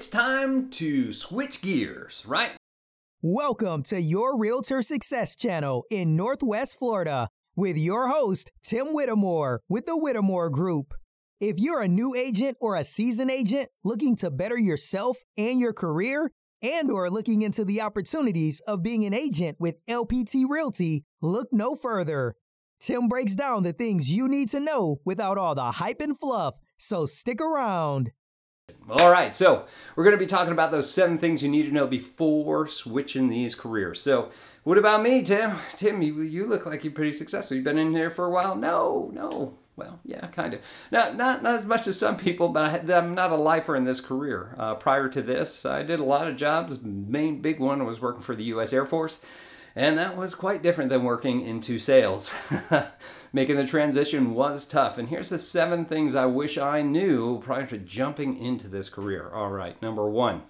it's time to switch gears, right? Welcome to your Realtor Success Channel in Northwest Florida with your host, Tim Whittemore with the Whittemore Group. If you're a new agent or a seasoned agent looking to better yourself and your career, and or looking into the opportunities of being an agent with LPT Realty, look no further. Tim breaks down the things you need to know without all the hype and fluff, so stick around. All right, so we're going to be talking about those seven things you need to know before switching these careers. So, what about me, Tim? Tim, you, you look like you're pretty successful. You've been in here for a while. No, no. Well, yeah, kind of. Not not not as much as some people, but I, am not a lifer in this career. Uh, prior to this, I did a lot of jobs. Main big one was working for the U.S. Air Force, and that was quite different than working into sales. Making the transition was tough. And here's the seven things I wish I knew prior to jumping into this career. All right, number one.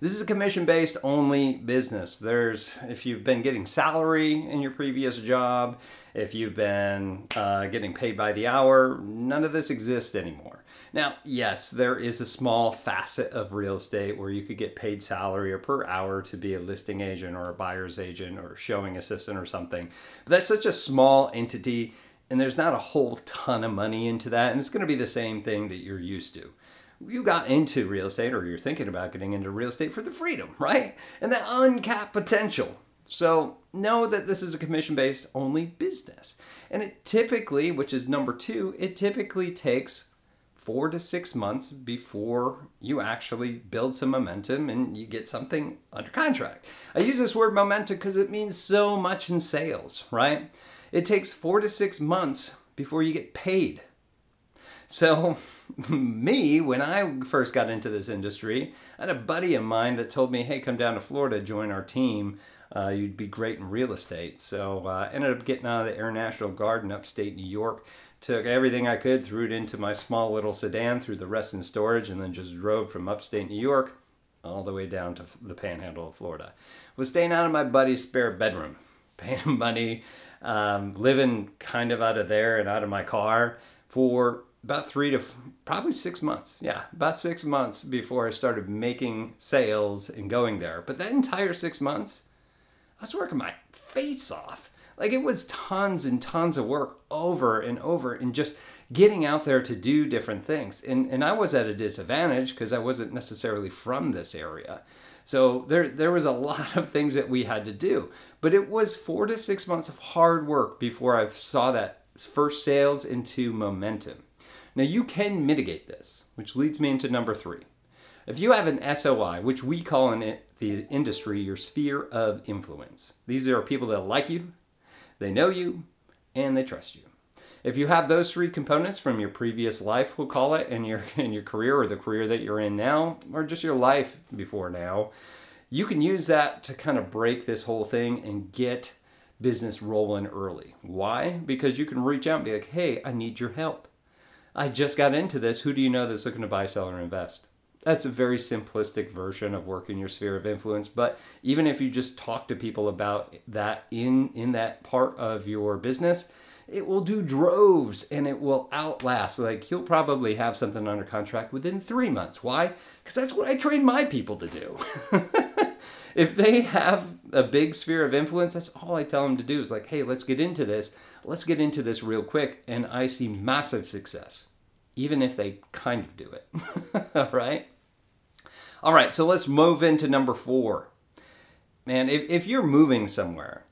This is a commission based only business. There's, if you've been getting salary in your previous job, if you've been uh, getting paid by the hour, none of this exists anymore. Now, yes, there is a small facet of real estate where you could get paid salary or per hour to be a listing agent or a buyer's agent or showing assistant or something. But that's such a small entity, and there's not a whole ton of money into that, and it's going to be the same thing that you're used to. You got into real estate, or you're thinking about getting into real estate for the freedom, right? And that uncapped potential. So know that this is a commission based only business. And it typically, which is number two, it typically takes four to six months before you actually build some momentum and you get something under contract. I use this word momentum because it means so much in sales, right? It takes four to six months before you get paid. So, me, when I first got into this industry, I had a buddy of mine that told me, hey, come down to Florida, join our team. Uh, you'd be great in real estate. So, I uh, ended up getting out of the Air National Guard in upstate New York took everything I could, threw it into my small little sedan, threw the rest in storage, and then just drove from upstate New York all the way down to the panhandle of Florida. Was staying out of my buddy's spare bedroom, paying him money, um, living kind of out of there and out of my car for about three to probably six months. Yeah, about six months before I started making sales and going there. But that entire six months, I was working my face off like it was tons and tons of work over and over and just getting out there to do different things. And and I was at a disadvantage because I wasn't necessarily from this area. So there there was a lot of things that we had to do. But it was 4 to 6 months of hard work before I saw that first sales into momentum. Now you can mitigate this, which leads me into number 3. If you have an SOI, which we call in the industry your sphere of influence, these are people that like you, they know you and they trust you. If you have those three components from your previous life, we'll call it, in your in your career or the career that you're in now, or just your life before now, you can use that to kind of break this whole thing and get business rolling early. Why? Because you can reach out and be like, hey, I need your help. I just got into this. Who do you know that's looking to buy, sell, or invest? That's a very simplistic version of working your sphere of influence but even if you just talk to people about that in in that part of your business it will do droves and it will outlast. Like you'll probably have something under contract within three months. Why? Because that's what i train my people to do. If they have a big sphere of influence that's all i tell them to do is like hey let's get into this. Let's get into this real quick. And i see massive success even if they kind of do it. All right? All right, so let's move into number four. Man, if, if you're moving somewhere,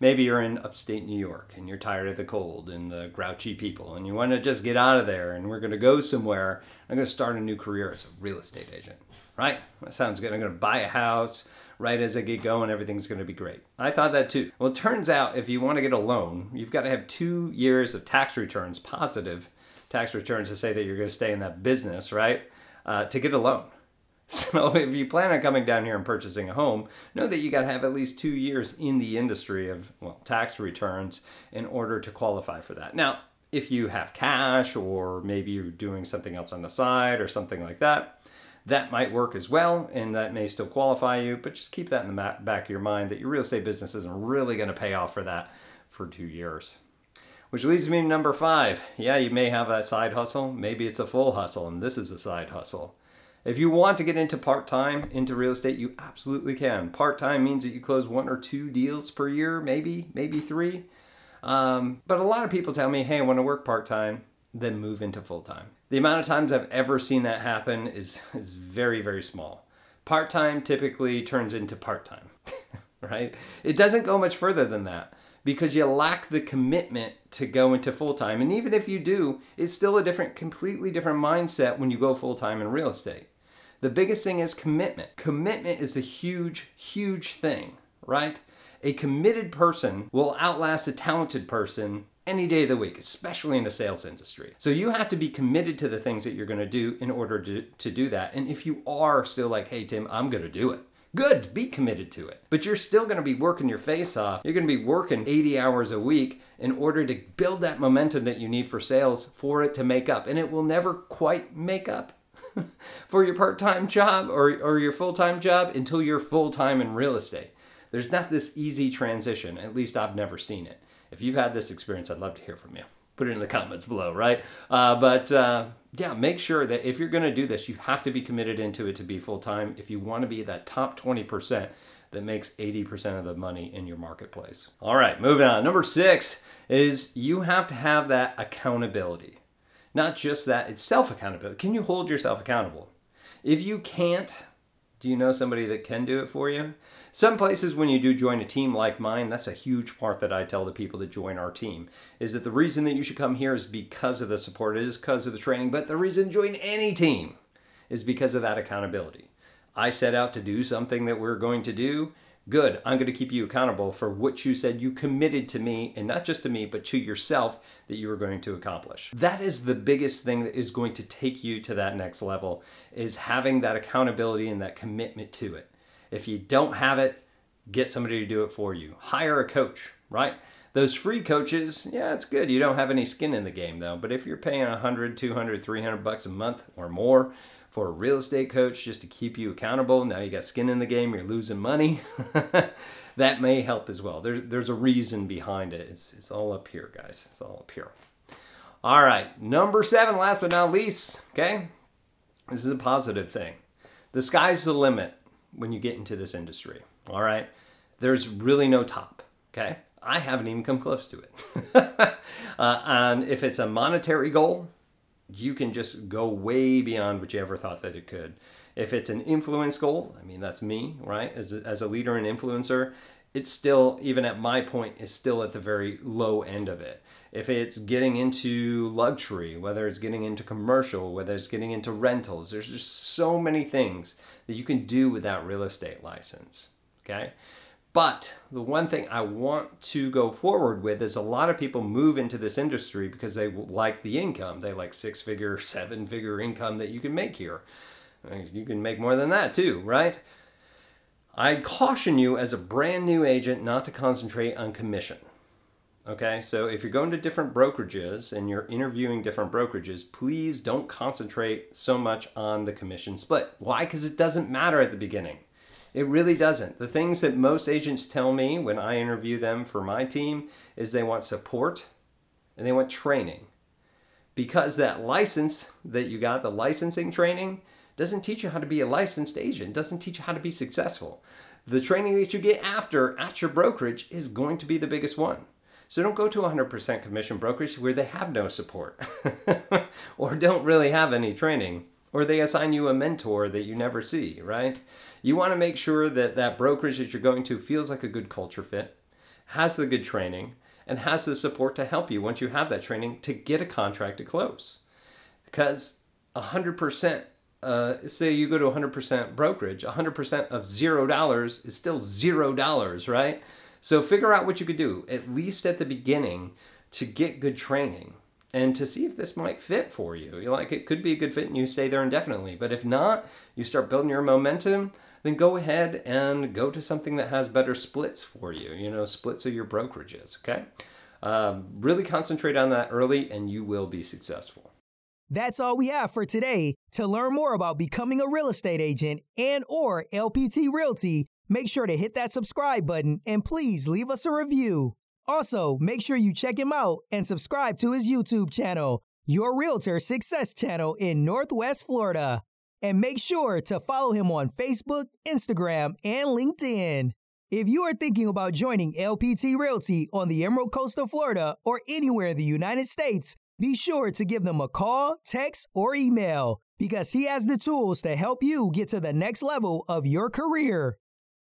maybe you're in upstate New York and you're tired of the cold and the grouchy people and you want to just get out of there and we're going to go somewhere. I'm going to start a new career as a real estate agent, right? That sounds good. I'm going to buy a house right as I get going. Everything's going to be great. I thought that too. Well, it turns out if you want to get a loan, you've got to have two years of tax returns positive tax returns to say that you're going to stay in that business, right? Uh, to get a loan. So if you plan on coming down here and purchasing a home, know that you got to have at least two years in the industry of well tax returns in order to qualify for that. Now, if you have cash or maybe you're doing something else on the side or something like that, that might work as well and that may still qualify you. But just keep that in the back of your mind that your real estate business isn't really going to pay off for that for two years. Which leads me to number five. Yeah, you may have a side hustle. Maybe it's a full hustle, and this is a side hustle. If you want to get into part time into real estate, you absolutely can. Part time means that you close one or two deals per year, maybe, maybe three. Um, but a lot of people tell me, hey, I want to work part time, then move into full time. The amount of times I've ever seen that happen is, is very, very small. Part time typically turns into part time, right? It doesn't go much further than that because you lack the commitment to go into full time. And even if you do, it's still a different, completely different mindset when you go full time in real estate. The biggest thing is commitment. Commitment is a huge, huge thing, right? A committed person will outlast a talented person any day of the week, especially in the sales industry. So you have to be committed to the things that you're to do in order to, to do that. And if you are still like, hey, Tim, I'm to do it. Good, be committed to it. But you're still going to be working your face off. You're going to be working 80 hours a week in order to build that momentum that you need for sales for it to make up. And it will never quite make up for your part time job or, or your full time job until you're full time in real estate. There's not this easy transition. At least I've never seen it. If you've had this experience, I'd love to hear from you. Put it in the comments below, right? Uh, but uh, yeah, make sure that if you're going to do this, you have to be committed into it to be full time. If you want to be that top 20% that makes 80% of the money in your marketplace. All right, moving on. Number six is you have to have that accountability. Not just that, it's self accountability. Can you hold yourself accountable? If you can't, do you know somebody that can do it for you? Some places, when you do join a team like mine, that's a huge part that I tell the people that join our team is that the reason that you should come here is because of the support, it is because of the training, but the reason join any team is because of that accountability. I set out to do something that we're going to do. Good. I'm going to keep you accountable for what you said you committed to me, and not just to me, but to yourself that you were going to accomplish. That is the biggest thing that is going to take you to that next level is having that accountability and that commitment to it. If you don't have it, get somebody to do it for you. Hire a coach, right? Those free coaches, yeah, it's good. You don't have any skin in the game though. But if you're paying 100, 200, 300 bucks a month or more for a real estate coach just to keep you accountable, now you got skin in the game, you're losing money. that may help as well. There's there's a reason behind it. It's it's all up here, guys. It's all up here. All right, number seven, last but not least. Okay, this is a positive thing. The sky's the limit when you get into this industry. All right. There's really no top. Okay. I haven't even come close to it. uh, and if it's a monetary goal, you can just go way beyond what you ever thought that it could. If it's an influence goal, I mean, that's me, right? As a, as a leader and influencer, it's still, even at my point, is still at the very low end of it. If it's getting into luxury, whether it's getting into commercial, whether it's getting into rentals, there's just so many things that you can do with that real estate license. Okay. But the one thing I want to go forward with is a lot of people move into this industry because they like the income. They like six figure, seven figure income that you can make here. Uh, you can make more than that too, right? I caution you as a brand new agent not to concentrate on commission. Okay, so if you're going to different brokerages and you're interviewing different brokerages, please don't concentrate so much on the commission split. Why? Because it doesn't matter at the beginning. It really doesn't. The things that most agents tell me when I interview them for my team is they want support and they want training. Because that license that you got, the licensing training, doesn't teach you how to be a licensed agent, doesn't teach you how to be successful. The training that you get after at your brokerage is going to be the biggest one. So don't go to 100% commission brokerage where they have no support or don't really have any training or they assign you a mentor that you never see, right? You want to make sure that that brokerage that you're going to feels like a good culture fit, has the good training, and has the support to help you once you have that training to get a contract to close. Because 100%, uh, say you go to 100% brokerage, 100% of $0 is still $0, right? So figure out what you could do, at least at the beginning, to get good training and to see if this might fit for you. You're like, it could be a good fit and you stay there indefinitely. But if not, you start building your momentum, then go ahead and go to something that has better splits for you, you know, splits of your brokerages, okay? Um, really concentrate on that early and you will be successful. That's all we have for today. To learn more about becoming a real estate agent and or LPT Realty, Make sure to hit that subscribe button and please leave us a review. Also, make sure you check him out and subscribe to his YouTube channel, Your Realtor Success Channel in Northwest Florida. And make sure to follow him on Facebook, Instagram, and LinkedIn. If you are thinking about joining LPT Realty on the Emerald Coast of Florida or anywhere in the United States, be sure to give them a call, text, or email because he has the tools to help you get to the next level of your career.